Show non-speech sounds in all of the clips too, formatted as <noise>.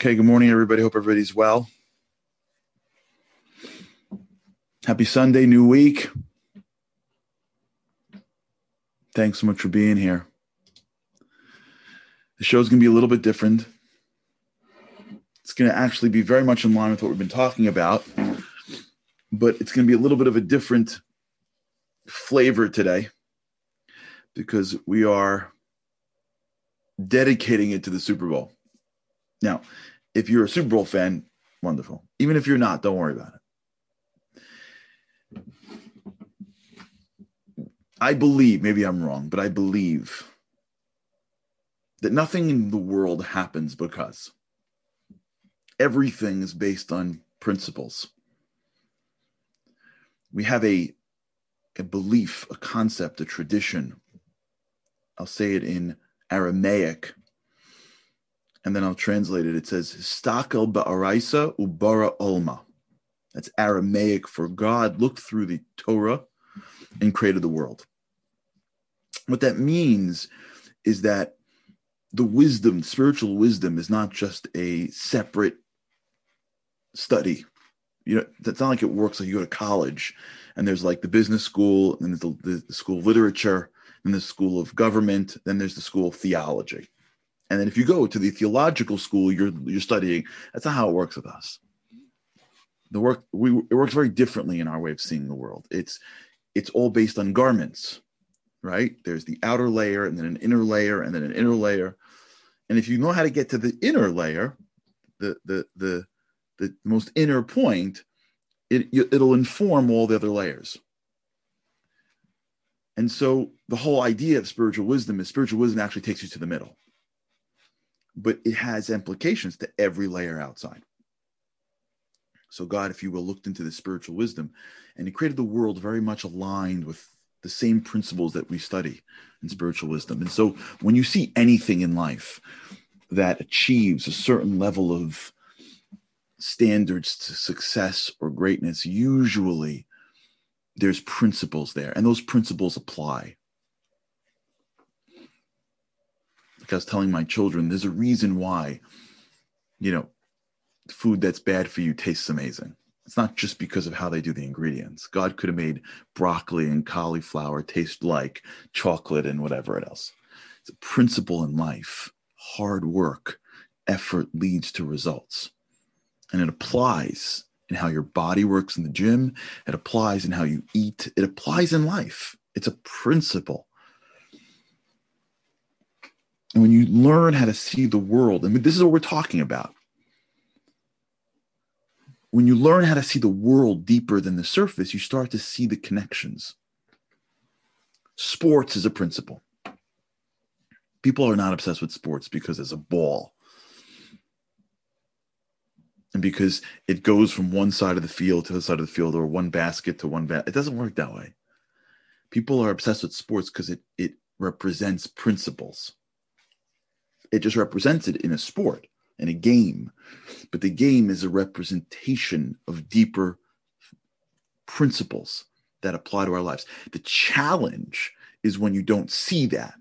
Okay, good morning, everybody. Hope everybody's well. Happy Sunday, new week. Thanks so much for being here. The show's going to be a little bit different. It's going to actually be very much in line with what we've been talking about, but it's going to be a little bit of a different flavor today because we are dedicating it to the Super Bowl. Now, if you're a Super Bowl fan, wonderful. Even if you're not, don't worry about it. I believe, maybe I'm wrong, but I believe that nothing in the world happens because everything is based on principles. We have a, a belief, a concept, a tradition. I'll say it in Aramaic and then I'll translate it. It says, Stakel ba'araisa ubara olma. That's Aramaic for God looked through the Torah and created the world. What that means is that the wisdom, spiritual wisdom, is not just a separate study. You know, it's not like it works like you go to college and there's like the business school, and the, the, the school of literature, and the school of government, then there's the school of theology and then if you go to the theological school, you're you're studying. That's not how it works with us. The work we it works very differently in our way of seeing the world. It's it's all based on garments, right? There's the outer layer and then an inner layer and then an inner layer. And if you know how to get to the inner layer, the the the the most inner point, it it'll inform all the other layers. And so the whole idea of spiritual wisdom is spiritual wisdom actually takes you to the middle but it has implications to every layer outside. So, God, if you will, looked into the spiritual wisdom and He created the world very much aligned with the same principles that we study in spiritual wisdom. And so, when you see anything in life that achieves a certain level of standards to success or greatness, usually there's principles there, and those principles apply. I was telling my children, there's a reason why, you know, food that's bad for you tastes amazing. It's not just because of how they do the ingredients. God could have made broccoli and cauliflower taste like chocolate and whatever else. It's a principle in life. Hard work, effort leads to results. And it applies in how your body works in the gym, it applies in how you eat, it applies in life. It's a principle. And when you learn how to see the world, mean, this is what we're talking about. When you learn how to see the world deeper than the surface, you start to see the connections. Sports is a principle. People are not obsessed with sports because it's a ball. And because it goes from one side of the field to the side of the field or one basket to one basket. It doesn't work that way. People are obsessed with sports because it, it represents principles it just represents it in a sport in a game. But the game is a representation of deeper principles that apply to our lives. The challenge is when you don't see that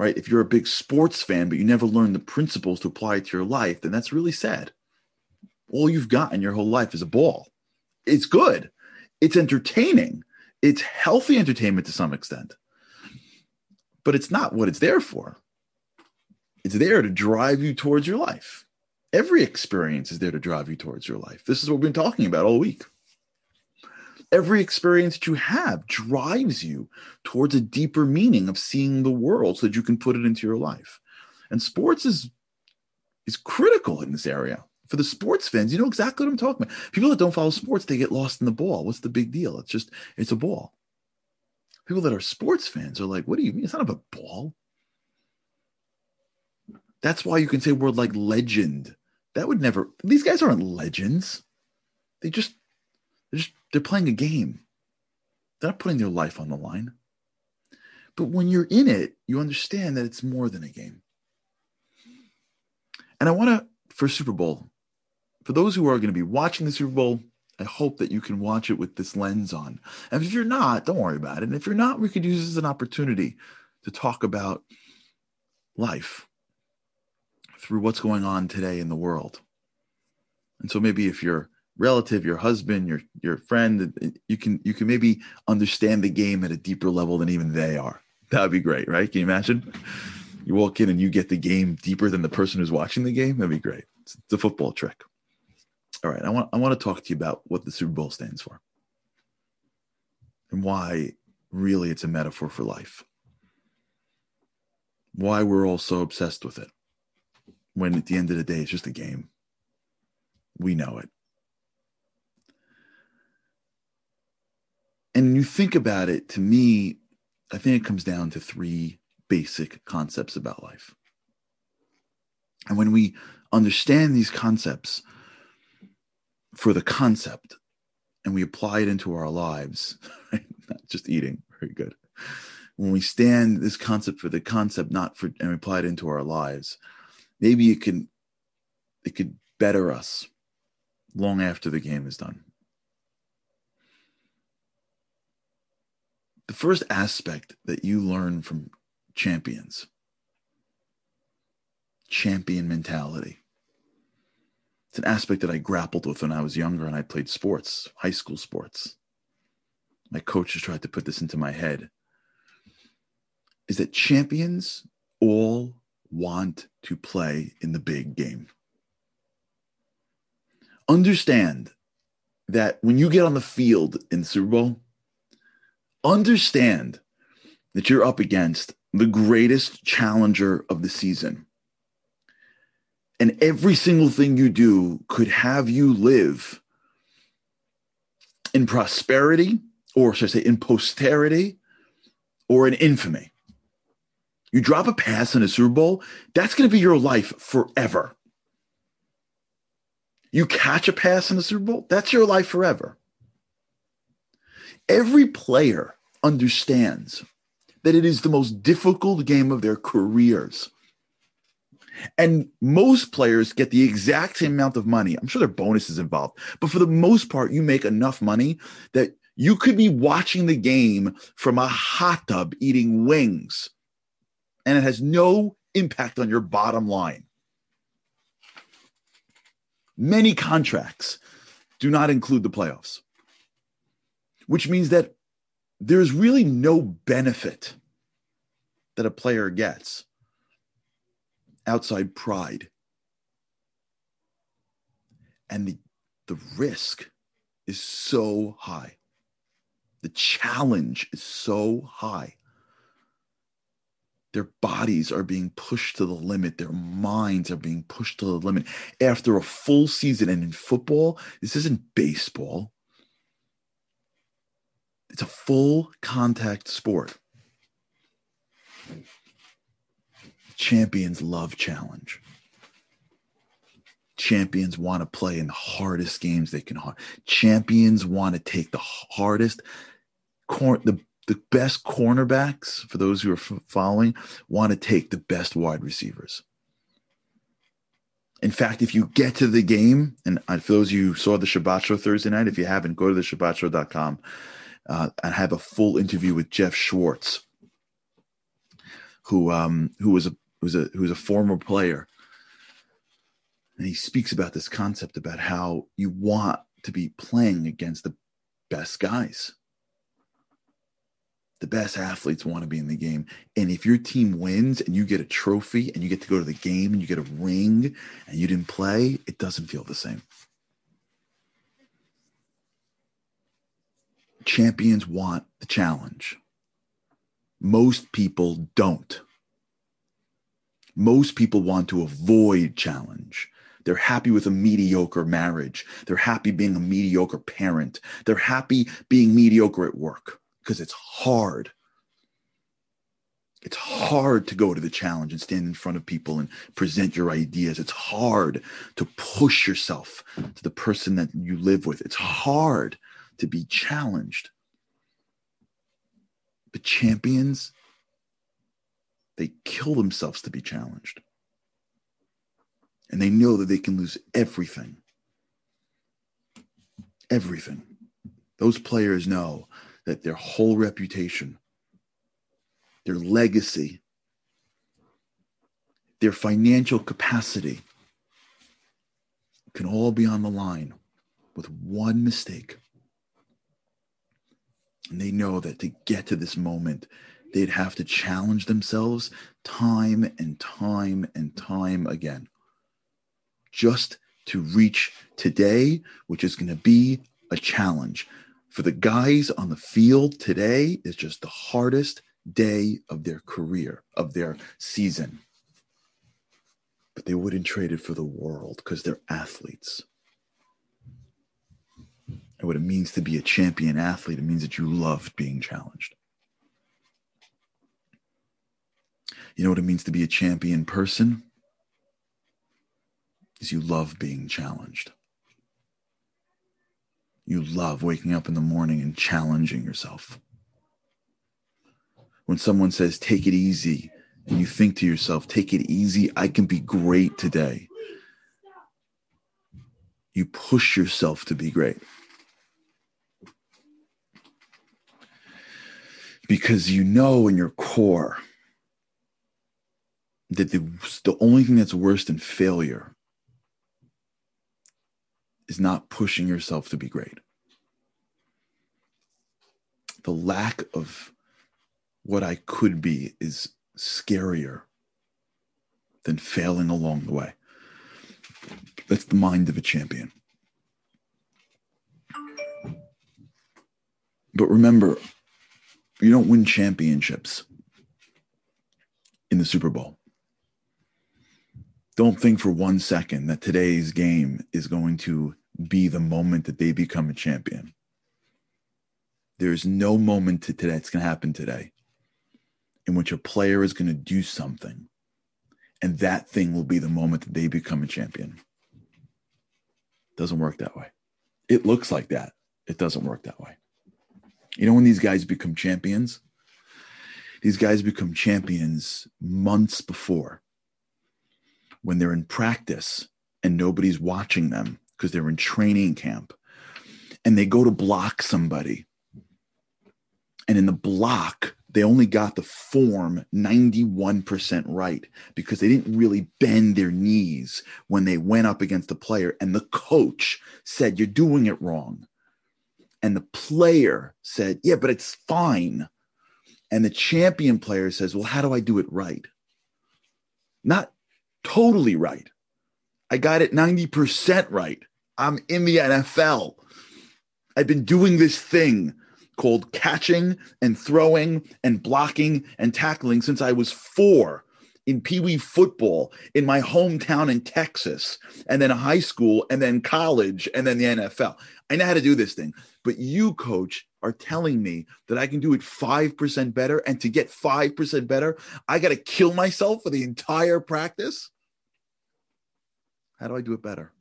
right? If you're a big sports fan but you never learn the principles to apply to your life then that's really sad. All you've got in your whole life is a ball. It's good. It's entertaining. It's healthy entertainment to some extent. But it's not what it's there for it's there to drive you towards your life. Every experience is there to drive you towards your life. This is what we've been talking about all week. Every experience that you have drives you towards a deeper meaning of seeing the world so that you can put it into your life. And sports is is critical in this area. For the sports fans, you know exactly what I'm talking about. People that don't follow sports, they get lost in the ball. What's the big deal? It's just it's a ball. People that are sports fans are like, what do you mean? It's not a ball. That's why you can say word like legend. That would never. These guys aren't legends. They just they're just they're playing a game. They're not putting their life on the line. But when you're in it, you understand that it's more than a game. And I want to for Super Bowl, for those who are going to be watching the Super Bowl, I hope that you can watch it with this lens on. And if you're not, don't worry about it. And if you're not, we could use this as an opportunity to talk about life through what's going on today in the world. And so maybe if your relative, your husband, your your friend, you can you can maybe understand the game at a deeper level than even they are. That would be great, right? Can you imagine? You walk in and you get the game deeper than the person who's watching the game. That'd be great. It's, it's a football trick. All right, I want I want to talk to you about what the Super Bowl stands for and why really it's a metaphor for life. Why we're all so obsessed with it when at the end of the day it's just a game. We know it. And you think about it, to me, I think it comes down to three basic concepts about life. And when we understand these concepts for the concept and we apply it into our lives, <laughs> not just eating, very good. When we stand this concept for the concept, not for, and apply it into our lives, maybe it can, it could better us long after the game is done. The first aspect that you learn from champions champion mentality. It's an aspect that I grappled with when I was younger and I played sports, high school sports. My coaches tried to put this into my head is that champions all want to play in the big game. Understand that when you get on the field in Super Bowl, understand that you're up against the greatest challenger of the season. And every single thing you do could have you live in prosperity, or should I say in posterity, or in infamy. You drop a pass in a Super Bowl, that's going to be your life forever. You catch a pass in the Super Bowl, that's your life forever. Every player understands that it is the most difficult game of their careers. And most players get the exact same amount of money. I'm sure there are bonuses involved, but for the most part, you make enough money that you could be watching the game from a hot tub eating wings, and it has no impact on your bottom line. Many contracts do not include the playoffs, which means that there's really no benefit that a player gets outside pride. And the, the risk is so high. The challenge is so high. Their bodies are being pushed to the limit. Their minds are being pushed to the limit. After a full season, and in football, this isn't baseball it's a full contact sport. Champions love challenge. Champions want to play in the hardest games they can. Champions want to take the hardest, the the best cornerbacks. For those who are following, want to take the best wide receivers. In fact, if you get to the game, and for those you saw the Shabbat Show Thursday night, if you haven't, go to the ShabbatShow.com uh, and have a full interview with Geoff Schwartz, who um, who was a was a who was a former player, and he speaks about this concept about how you want to be playing against the best guys. The best athletes want to be in the game. And if your team wins and you get a trophy and you get to go to the game and you get a ring and you didn't play, it doesn't feel the same. champions want the challenge. Most people don't. Most people want to avoid challenge. They're happy with a mediocre marriage. They're happy being a mediocre parent. They're happy being mediocre at work because it's hard. It's hard to go to the challenge and stand in front of people and present your ideas. It's hard to push yourself to the person that you live with. It's hard to be challenged. But champions, they kill themselves to be challenged. And they know that they can lose everything. Everything. Those players know that their whole reputation, their legacy, their financial capacity can all be on the line with one mistake. And they know that to get to this moment, they'd have to challenge themselves time and time and time again just to reach today, which is going to be a challenge. For the guys on the field today, is just the hardest day of their career, of their season. But they wouldn't trade it for the world because they're athletes. And what it means to be a champion athlete, it means that you love being challenged. You know what it means to be a champion person? Is you love being challenged. You love waking up in the morning and challenging yourself. When someone says, take it easy, and you think to yourself, take it easy, I can be great today. You push yourself to be great. Because you know in your core that the, the only thing that's worse than failure is not pushing yourself to be great. The lack of what I could be is scarier than failing along the way. That's the mind of a champion. But remember, you don't win championships in the Super Bowl don't think for one second that today's game is going to be the moment that they become a champion. There's no moment to today that's going to happen today in which a player is going to do something and that thing will be the moment that they become a champion. Doesn't work that way. It looks like that. It doesn't work that way. You know when these guys become champions? These guys become champions months before when they're in practice and nobody's watching them because they're in training camp and they go to block somebody. And in the block, they only got the form 91% right because they didn't really bend their knees when they went up against the player. And the coach said, You're doing it wrong. And the player said, Yeah, but it's fine. And the champion player says, Well, how do I do it right? Not totally right. I got it 90% right. I'm in the NFL. I've been doing this thing called catching and throwing and blocking and tackling since I was four in Pee Wee football in my hometown in Texas, and then high school, and then college, and then the NFL. I know how to do this thing. But you, coach, are telling me that I can do it 5% better. And to get 5% better, I got to kill myself for the entire practice. How do I do it better?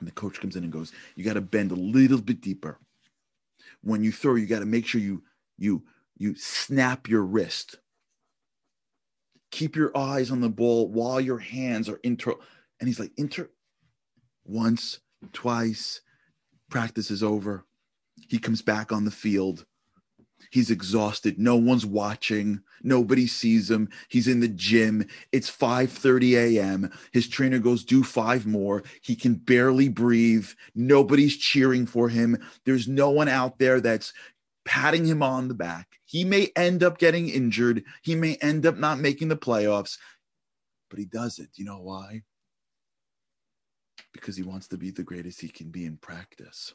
And the coach comes in and goes, You got to bend a little bit deeper. When you throw, you got to make sure you you you snap your wrist. Keep your eyes on the ball while your hands are intro. And he's like, inter once, twice, practice is over. He comes back on the field. He's exhausted. No one's watching. Nobody sees him. He's in the gym. It's 5:30 a.m. His trainer goes, "Do five more." He can barely breathe. Nobody's cheering for him. There's no one out there that's patting him on the back. He may end up getting injured. He may end up not making the playoffs, but he does it. You know why? Because he wants to be the greatest he can be in practice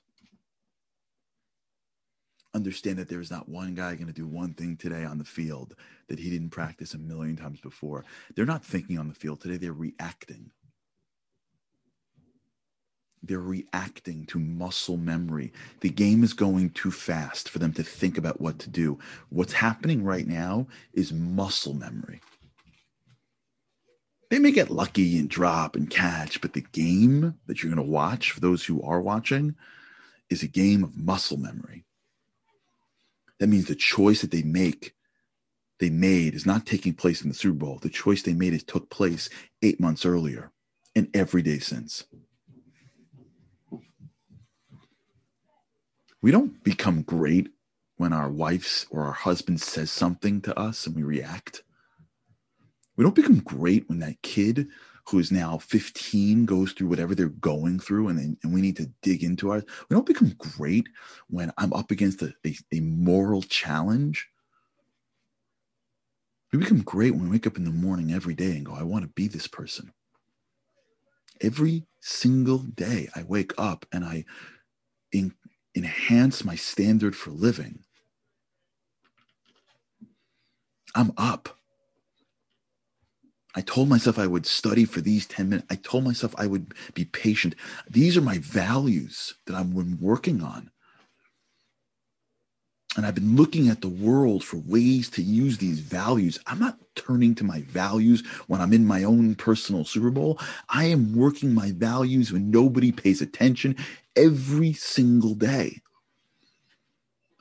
understand that there's not one guy going to do one thing today on the field that he didn't practice a million times before. They're not thinking on the field today, they're reacting. They're reacting to muscle memory. The game is going too fast for them to think about what to do. What's happening right now is muscle memory. They may get lucky and drop and catch, but the game that you're going to watch, for those who are watching, is a game of muscle memory. That means the choice that they make, they made, is not taking place in the Super Bowl. The choice they made is took place eight months earlier and every day since. We don't become great when our wives or our husband says something to us and we react. We don't become great when that kid who is now 15 goes through whatever they're going through and, and we need to dig into ours. We don't become great when I'm up against a, a, a moral challenge. We become great when we wake up in the morning every day and go, I want to be this person. Every single day I wake up and I in, enhance my standard for living. I'm up. I told myself I would study for these 10 minutes. I told myself I would be patient. These are my values that I'm working on. And I've been looking at the world for ways to use these values. I'm not turning to my values when I'm in my own personal Super Bowl. I am working my values when nobody pays attention every single day.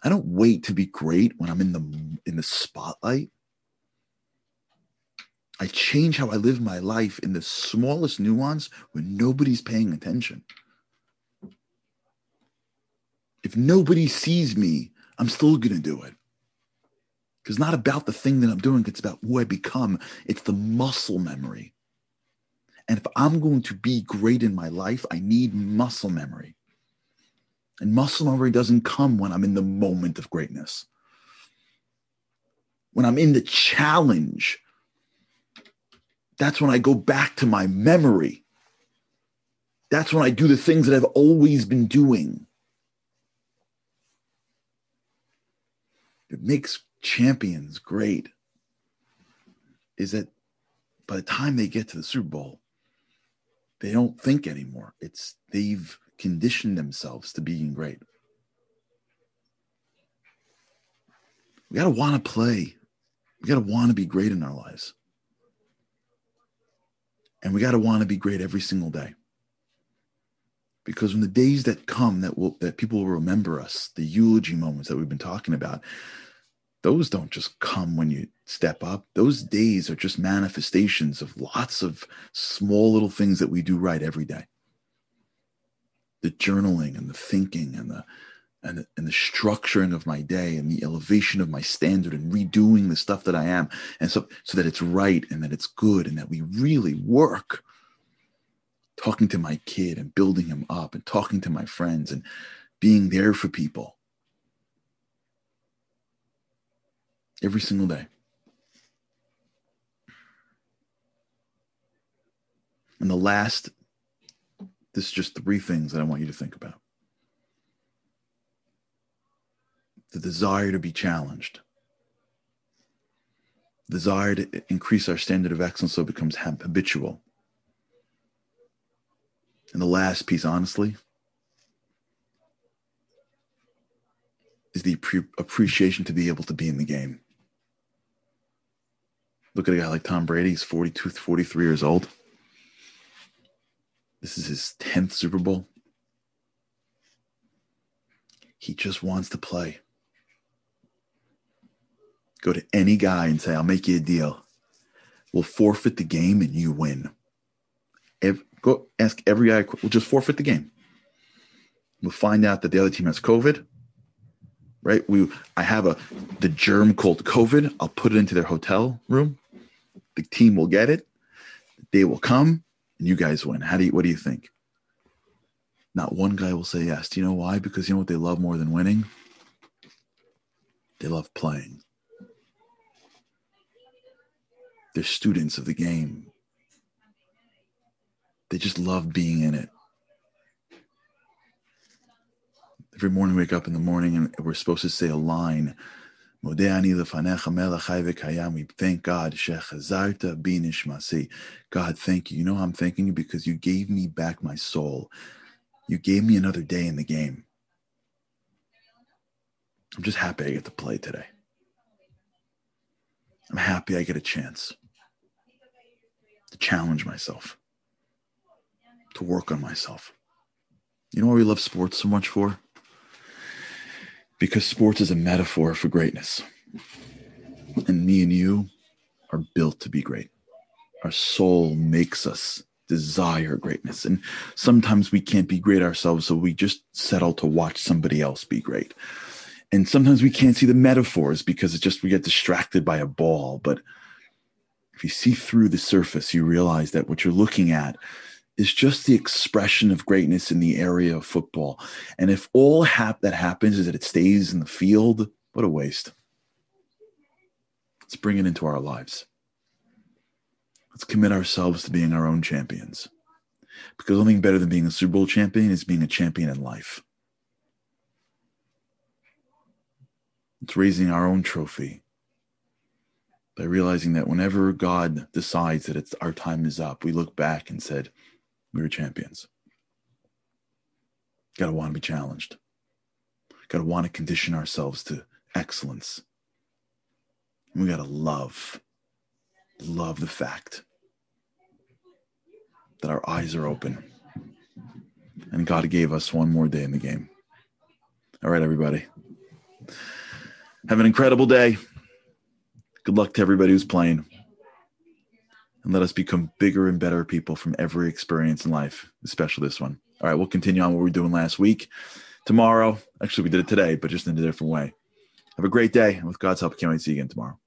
I don't wait to be great when I'm in the in the spotlight. I change how I live my life in the smallest nuance when nobody's paying attention. If nobody sees me, I'm still going to do it. Because not about the thing that I'm doing, it's about who I become. It's the muscle memory. And if I'm going to be great in my life, I need muscle memory. And muscle memory doesn't come when I'm in the moment of greatness. When I'm in the challenge that's when I go back to my memory. That's when I do the things that I've always been doing. It makes champions great is that by the time they get to the Super Bowl, they don't think anymore. It's they've conditioned themselves to being great. We got to want to play. We got to want to be great in our lives. And we got to want to be great every single day. Because when the days that come that will that people will remember us, the eulogy moments that we've been talking about, those don't just come when you step up. Those days are just manifestations of lots of small little things that we do right every day. The journaling and the thinking and the and, and the structuring of my day and the elevation of my standard and redoing the stuff that I am. And so, so that it's right and that it's good and that we really work talking to my kid and building him up and talking to my friends and being there for people every single day. And the last, this is just three things that I want you to think about. The desire to be challenged, desire to increase our standard of excellence so it becomes habitual. And the last piece, honestly, is the pre- appreciation to be able to be in the game. Look at a guy like Tom Brady. He's 42, 43 years old. This is his 10th Super Bowl. He just wants to play. Go to any guy and say, I'll make you a deal. We'll forfeit the game and you win. Every, go ask every guy, we'll just forfeit the game. We'll find out that the other team has COVID. Right? We I have a the germ called COVID. I'll put it into their hotel room. The team will get it. They will come and you guys win. How do you what do you think? Not one guy will say yes. Do you know why? Because you know what they love more than winning? They love playing. They're students of the game. They just love being in it. Every morning, we wake up in the morning and we're supposed to say a line. We thank God. God, thank you. You know I'm thanking you because you gave me back my soul. You gave me another day in the game. I'm just happy I get to play today. I'm happy I get a chance to challenge myself, to work on myself. You know why we love sports so much for? Because sports is a metaphor for greatness. And me and you are built to be great. Our soul makes us desire greatness. And sometimes we can't be great ourselves, so we just settle to watch somebody else be great. And sometimes we can't see the metaphors because it's just we get distracted by a ball. But if you see through the surface, you realize that what you're looking at is just the expression of greatness in the area of football. And if all hap- that happens is that it stays in the field, what a waste. Let's bring it into our lives. Let's commit ourselves to being our own champions. Because nothing better than being a Super Bowl champion is being a champion in life. It's raising our own trophy by realizing that whenever God decides that it's our time is up, we look back and said, we were champions. Got to want to be challenged. Got to want to condition ourselves to excellence. And we got to love, love the fact that our eyes are open and God gave us one more day in the game. All right, everybody. Have an incredible day. Good luck to everybody who's playing. And let us become bigger and better people from every experience in life, especially this one. All right, we'll continue on what we were doing last week. Tomorrow, actually, we did it today, but just in a different way. Have a great day. And with God's help, I can't wait to see you again tomorrow.